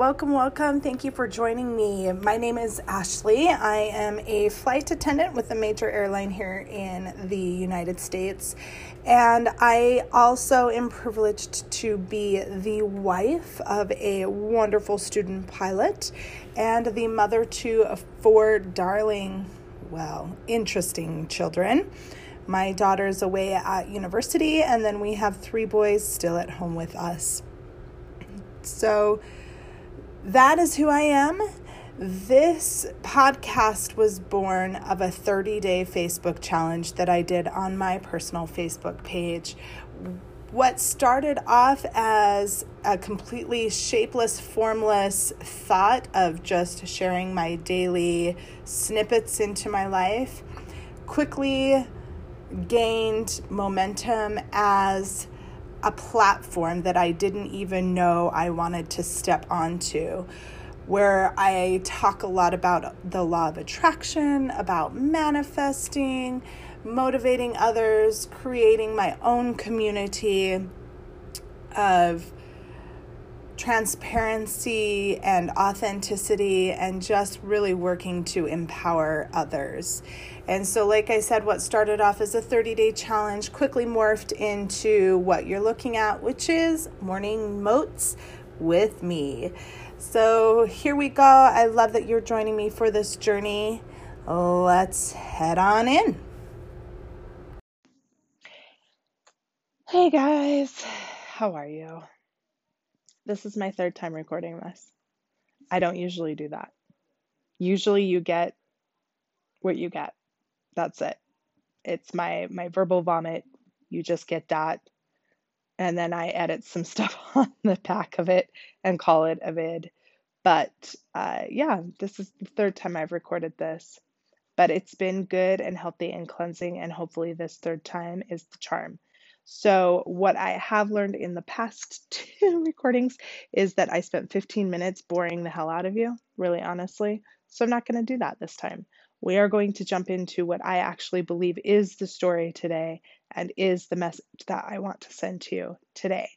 Welcome, welcome. Thank you for joining me. My name is Ashley. I am a flight attendant with a major airline here in the United States. And I also am privileged to be the wife of a wonderful student pilot and the mother to four darling, well, interesting children. My daughter's away at university, and then we have three boys still at home with us. So that is who I am. This podcast was born of a 30 day Facebook challenge that I did on my personal Facebook page. What started off as a completely shapeless, formless thought of just sharing my daily snippets into my life quickly gained momentum as a platform that I didn't even know I wanted to step onto, where I talk a lot about the law of attraction, about manifesting, motivating others, creating my own community of transparency and authenticity and just really working to empower others. And so, like I said, what started off as a 30 day challenge quickly morphed into what you're looking at, which is morning moats with me. So, here we go. I love that you're joining me for this journey. Let's head on in. Hey guys, how are you? This is my third time recording this. I don't usually do that. Usually you get what you get. That's it. It's my my verbal vomit. You just get that. And then I edit some stuff on the back of it and call it a vid. But uh, yeah, this is the third time I've recorded this. But it's been good and healthy and cleansing. And hopefully, this third time is the charm. So, what I have learned in the past two recordings is that I spent 15 minutes boring the hell out of you, really honestly. So, I'm not going to do that this time. We are going to jump into what I actually believe is the story today and is the message that I want to send to you today.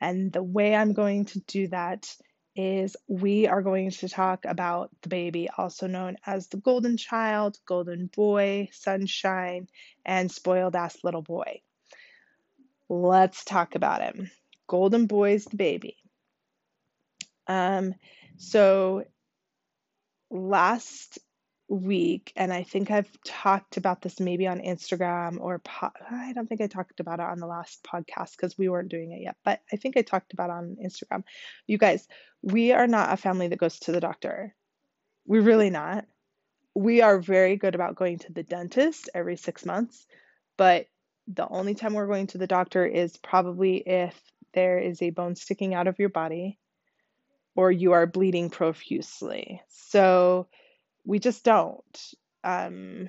And the way I'm going to do that is we are going to talk about the baby, also known as the golden child, golden boy, sunshine, and spoiled ass little boy. Let's talk about him. Golden Boy's the baby. Um, so last week, and I think I've talked about this maybe on Instagram or po- I don't think I talked about it on the last podcast because we weren't doing it yet, but I think I talked about on Instagram. You guys, we are not a family that goes to the doctor. We're really not. We are very good about going to the dentist every six months, but the only time we're going to the doctor is probably if there is a bone sticking out of your body or you are bleeding profusely. So we just don't um,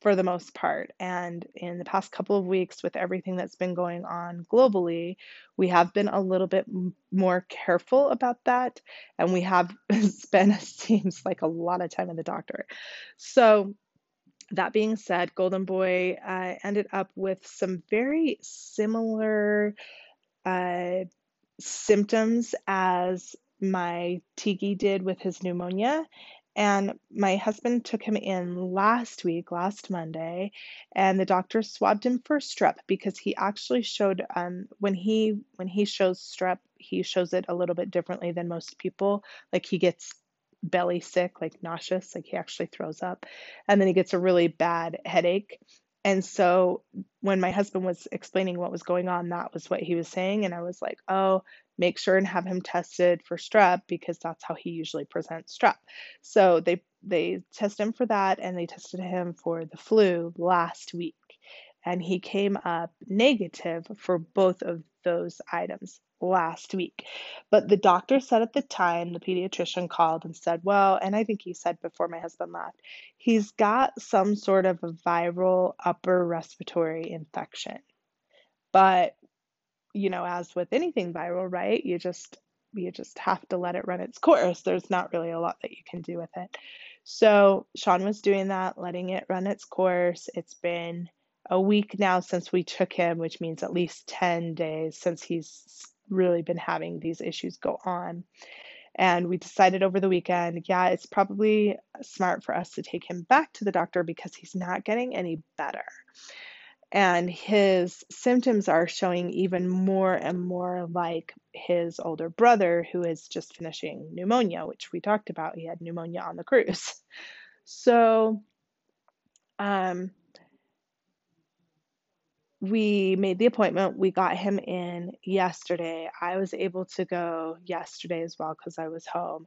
for the most part. And in the past couple of weeks, with everything that's been going on globally, we have been a little bit more careful about that. And we have spent, it seems like, a lot of time in the doctor. So that being said, Golden Boy uh, ended up with some very similar uh, symptoms as my Tiki did with his pneumonia. And my husband took him in last week, last Monday, and the doctor swabbed him for strep because he actually showed um, when he when he shows strep, he shows it a little bit differently than most people. Like he gets belly sick, like nauseous, like he actually throws up. And then he gets a really bad headache. And so when my husband was explaining what was going on, that was what he was saying. And I was like, oh, make sure and have him tested for strep because that's how he usually presents strep. So they they test him for that and they tested him for the flu last week. And he came up negative for both of those items last week. But the doctor said at the time, the pediatrician called and said, Well, and I think he said before my husband left, he's got some sort of a viral upper respiratory infection. But, you know, as with anything viral, right? You just you just have to let it run its course. There's not really a lot that you can do with it. So Sean was doing that, letting it run its course. It's been a week now since we took him, which means at least 10 days since he's really been having these issues go on. And we decided over the weekend, yeah, it's probably smart for us to take him back to the doctor because he's not getting any better. And his symptoms are showing even more and more like his older brother, who is just finishing pneumonia, which we talked about. He had pneumonia on the cruise. So, um, we made the appointment. We got him in yesterday. I was able to go yesterday as well because I was home.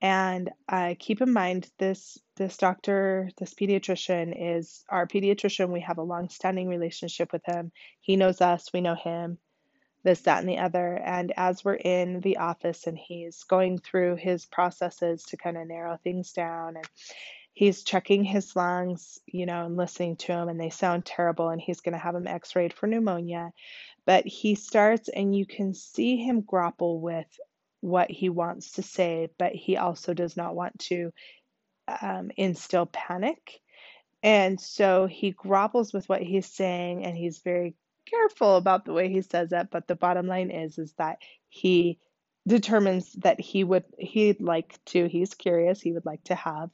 And uh, keep in mind, this this doctor, this pediatrician is our pediatrician. We have a long-standing relationship with him. He knows us. We know him. This, that, and the other. And as we're in the office, and he's going through his processes to kind of narrow things down, and he's checking his lungs, you know, and listening to him, and they sound terrible, and he's going to have him x rayed for pneumonia. But he starts, and you can see him grapple with what he wants to say, but he also does not want to um, instill panic. And so he grapples with what he's saying, and he's very careful about the way he says it. But the bottom line is, is that he determines that he would he'd like to he's curious he would like to have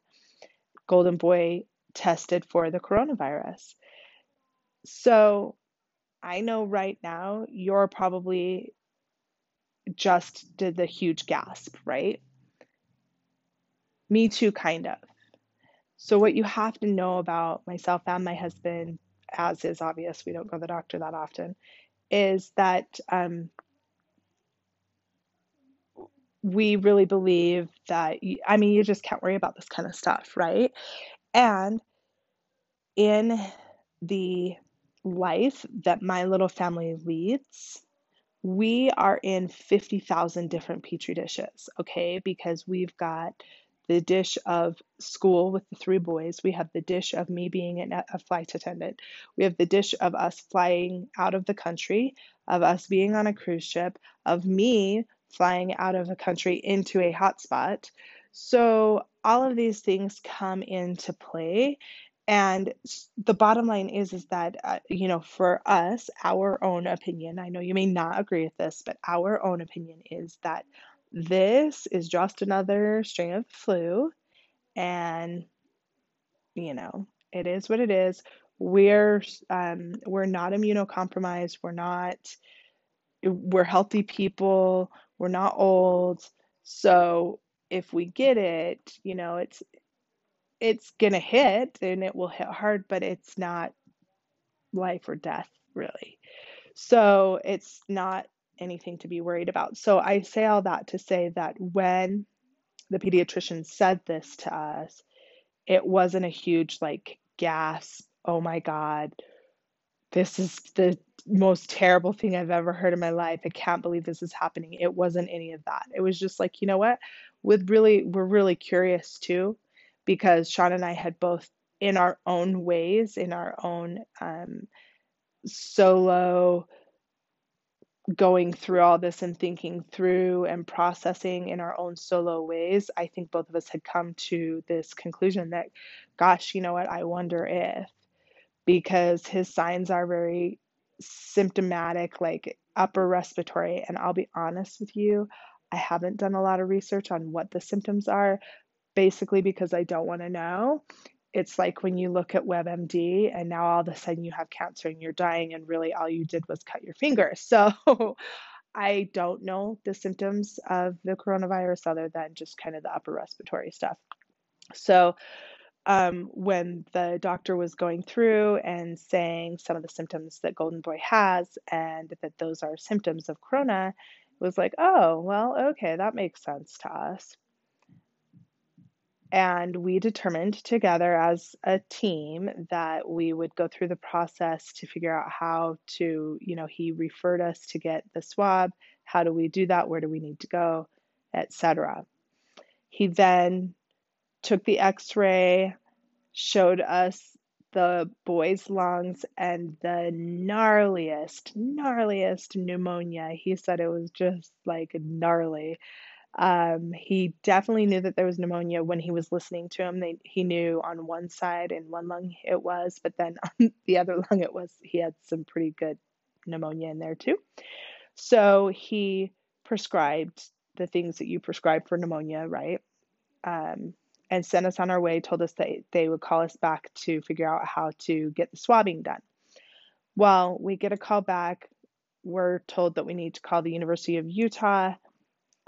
Golden Boy tested for the coronavirus. So I know right now you're probably just did the huge gasp, right? Me too, kind of. So, what you have to know about myself and my husband, as is obvious, we don't go to the doctor that often, is that um, we really believe that, I mean, you just can't worry about this kind of stuff, right? And in the life that my little family leads, we are in 50,000 different petri dishes, okay? Because we've got the dish of school with the three boys. We have the dish of me being an, a flight attendant. We have the dish of us flying out of the country, of us being on a cruise ship, of me flying out of a country into a hotspot. So all of these things come into play. And the bottom line is, is that, uh, you know, for us, our own opinion, I know you may not agree with this, but our own opinion is that this is just another strain of the flu. And, you know, it is what it is. We're, um, we're not immunocompromised. We're not, we're healthy people we're not old. So if we get it, you know, it's it's gonna hit and it will hit hard, but it's not life or death really. So it's not anything to be worried about. So I say all that to say that when the pediatrician said this to us, it wasn't a huge like gasp, oh my God, this is the most terrible thing I've ever heard in my life. I can't believe this is happening. It wasn't any of that. It was just like, you know what? With really, we're really curious too, because Sean and I had both, in our own ways, in our own um, solo going through all this and thinking through and processing in our own solo ways, I think both of us had come to this conclusion that, gosh, you know what? I wonder if because his signs are very symptomatic, like upper respiratory. And I'll be honest with you, I haven't done a lot of research on what the symptoms are, basically because I don't want to know. It's like when you look at WebMD and now all of a sudden you have cancer and you're dying, and really all you did was cut your finger. So I don't know the symptoms of the coronavirus other than just kind of the upper respiratory stuff. So um, when the doctor was going through and saying some of the symptoms that Golden Boy has and that those are symptoms of corona, it was like, oh, well, okay, that makes sense to us. And we determined together as a team that we would go through the process to figure out how to, you know, he referred us to get the swab. How do we do that? Where do we need to go? Etc. He then took the x ray, showed us the boy's lungs and the gnarliest, gnarliest pneumonia. He said it was just like gnarly. Um, he definitely knew that there was pneumonia when he was listening to him. They, he knew on one side in one lung it was, but then on the other lung it was he had some pretty good pneumonia in there too. So he prescribed the things that you prescribe for pneumonia, right? Um, and sent us on our way, told us that they would call us back to figure out how to get the swabbing done. Well, we get a call back. We're told that we need to call the University of Utah.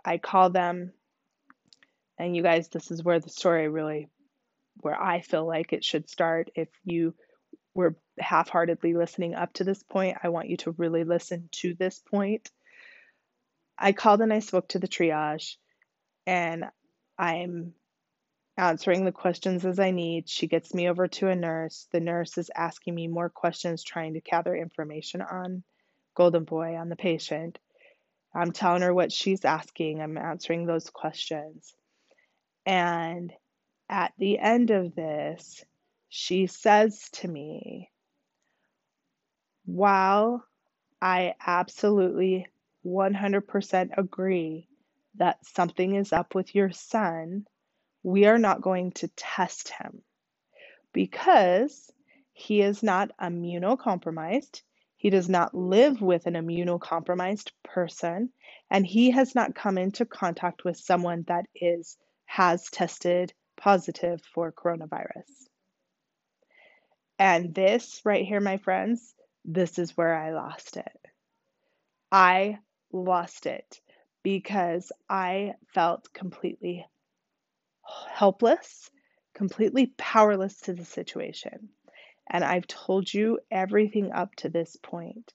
I call them. And you guys, this is where the story really, where I feel like it should start. If you were half heartedly listening up to this point, I want you to really listen to this point. I called and I spoke to the triage, and I'm answering the questions as I need. She gets me over to a nurse. The nurse is asking me more questions, trying to gather information on Golden Boy, on the patient. I'm telling her what she's asking, I'm answering those questions. And at the end of this, she says to me, While I absolutely 100% agree that something is up with your son, we are not going to test him because he is not immunocompromised. He does not live with an immunocompromised person, and he has not come into contact with someone that is has tested positive for coronavirus. And this right here, my friends, this is where I lost it. I lost it because I felt completely helpless, completely powerless to the situation. And I've told you everything up to this point.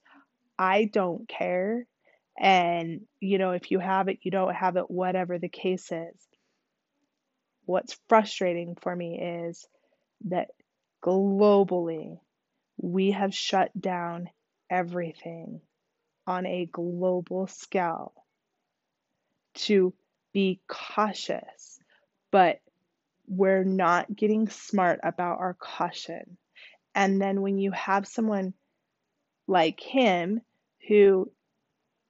I don't care. And, you know, if you have it, you don't have it, whatever the case is. What's frustrating for me is that globally, we have shut down everything on a global scale to be cautious, but we're not getting smart about our caution. And then when you have someone like him who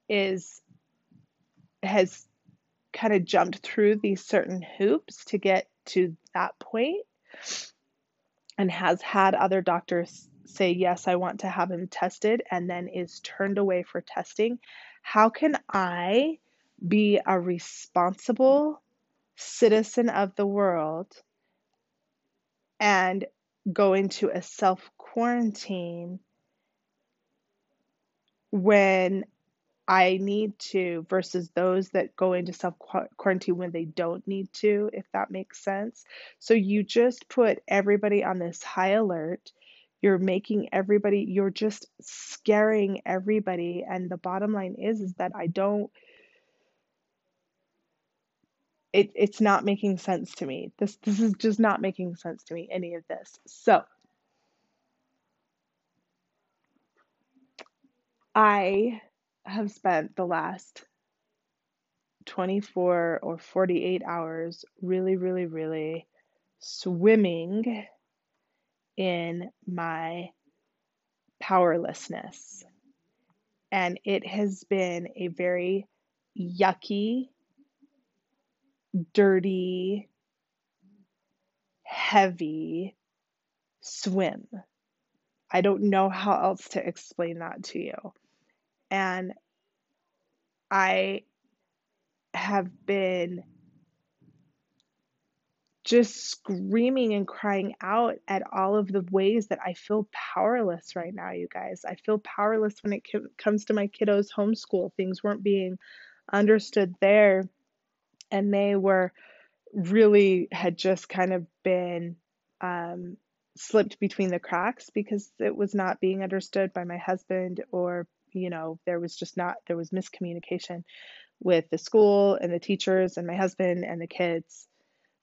is has kind of jumped through these certain hoops to get to that point and has had other doctors say yes I want to have him tested and then is turned away for testing how can I be a responsible citizen of the world and go into a self quarantine when I need to versus those that go into self quarantine when they don't need to, if that makes sense. So you just put everybody on this high alert. You're making everybody, you're just scaring everybody. And the bottom line is, is that I don't it, it's not making sense to me. This this is just not making sense to me, any of this. So I have spent the last 24 or 48 hours really, really, really swimming in my powerlessness. And it has been a very yucky dirty, heavy swim. I don't know how else to explain that to you. And I have been just screaming and crying out at all of the ways that I feel powerless right now, you guys. I feel powerless when it comes to my kiddos' homeschool. Things weren't being understood there and they were really had just kind of been um, slipped between the cracks because it was not being understood by my husband or you know there was just not there was miscommunication with the school and the teachers and my husband and the kids.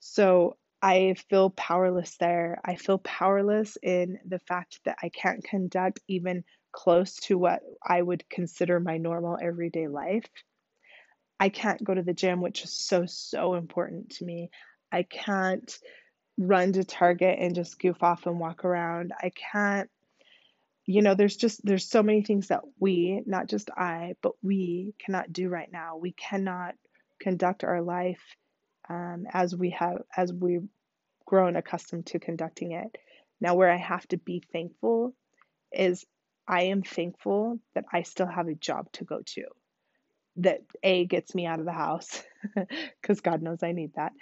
So i feel powerless there. I feel powerless in the fact that i can't conduct even close to what i would consider my normal everyday life I can't go to the gym, which is so, so important to me. I can't run to Target and just goof off and walk around. I can't, you know, there's just, there's so many things that we, not just I, but we cannot do right now. We cannot conduct our life um, as we have, as we've grown accustomed to conducting it. Now, where I have to be thankful is I am thankful that I still have a job to go to. That A gets me out of the house because God knows I need that.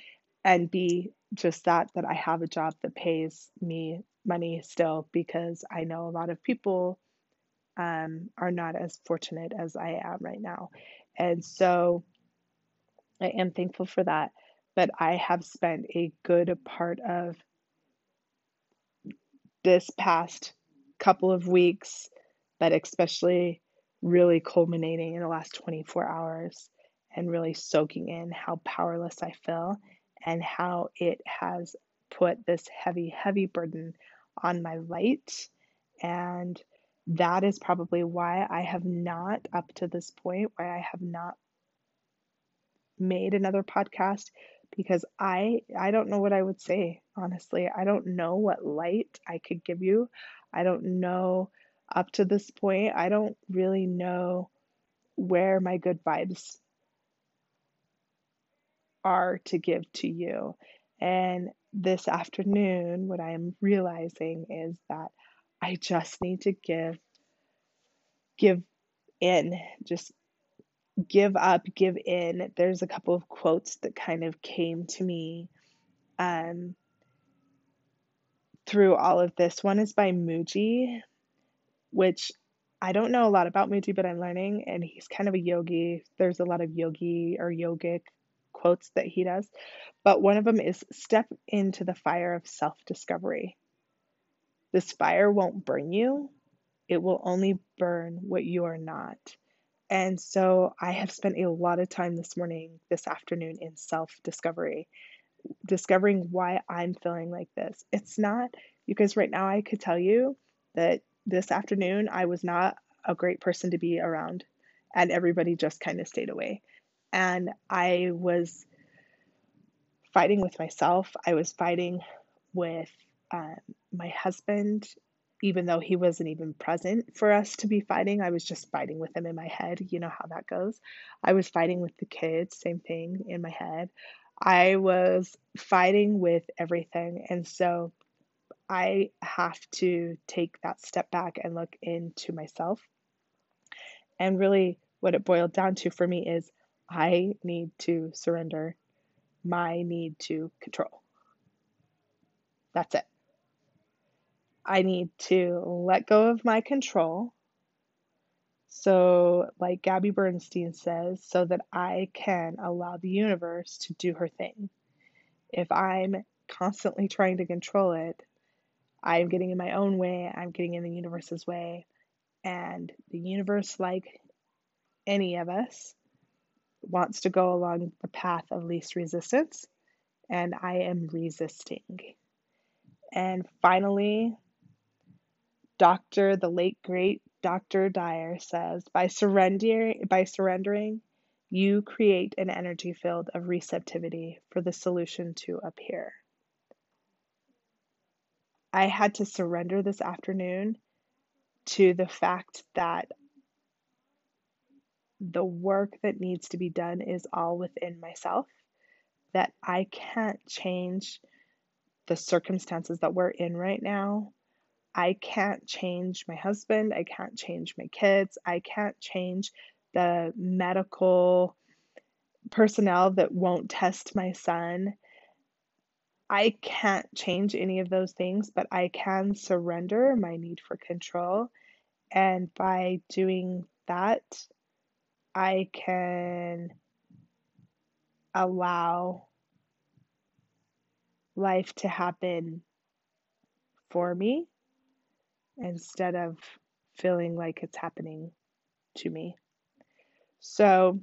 And B, just that, that I have a job that pays me money still because I know a lot of people um, are not as fortunate as I am right now. And so I am thankful for that. But I have spent a good part of this past couple of weeks, but especially really culminating in the last 24 hours and really soaking in how powerless I feel and how it has put this heavy, heavy burden on my light. And that is probably why I have not, up to this point, why I have not made another podcast because I I don't know what I would say honestly. I don't know what light I could give you. I don't know up to this point. I don't really know where my good vibes are to give to you. And this afternoon what I am realizing is that I just need to give give in, just give up, give in. There's a couple of quotes that kind of came to me um, through all of this. One is by Mooji, which I don't know a lot about Mooji, but I'm learning, and he's kind of a yogi. There's a lot of yogi or yogic quotes that he does, but one of them is step into the fire of self discovery. This fire won't burn you, it will only burn what you are not. And so I have spent a lot of time this morning, this afternoon in self discovery, discovering why I'm feeling like this. It's not because right now I could tell you that this afternoon I was not a great person to be around and everybody just kind of stayed away. And I was fighting with myself. I was fighting with um, my husband even though he wasn't even present for us to be fighting, I was just fighting with him in my head. You know how that goes. I was fighting with the kids, same thing in my head. I was fighting with everything. And so I have to take that step back and look into myself. And really, what it boiled down to for me is I need to surrender my need to control. That's it. I need to let go of my control. So, like Gabby Bernstein says, so that I can allow the universe to do her thing. If I'm constantly trying to control it, I'm getting in my own way, I'm getting in the universe's way. And the universe, like any of us, wants to go along the path of least resistance. And I am resisting. And finally, Dr. the late great Dr. Dyer says, by surrendering by surrendering, you create an energy field of receptivity for the solution to appear. I had to surrender this afternoon to the fact that the work that needs to be done is all within myself, that I can't change the circumstances that we're in right now. I can't change my husband. I can't change my kids. I can't change the medical personnel that won't test my son. I can't change any of those things, but I can surrender my need for control. And by doing that, I can allow life to happen for me instead of feeling like it's happening to me. So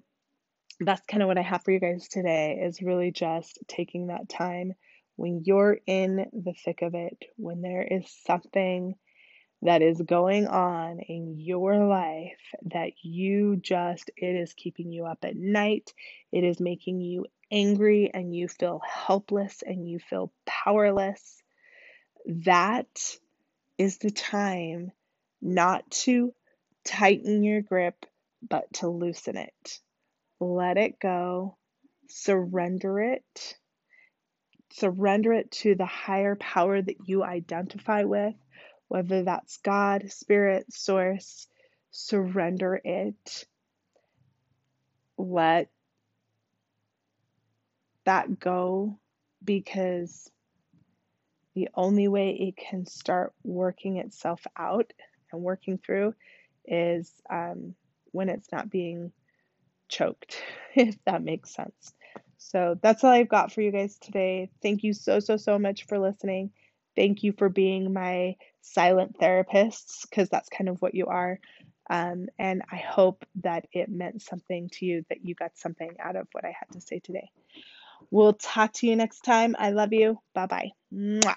that's kind of what I have for you guys today is really just taking that time when you're in the thick of it, when there is something that is going on in your life that you just, it is keeping you up at night, it is making you angry, and you feel helpless and you feel powerless. That is the time not to tighten your grip, but to loosen it. Let it go, surrender it, surrender it to the higher power that you identify with, whether that's God, Spirit, Source. Surrender it let that go because the only way it can start working itself out and working through is um, when it's not being choked, if that makes sense. So that's all I've got for you guys today. Thank you so, so, so much for listening. Thank you for being my silent therapists, because that's kind of what you are. Um, and I hope that it meant something to you, that you got something out of what I had to say today. We'll talk to you next time. I love you. Bye bye.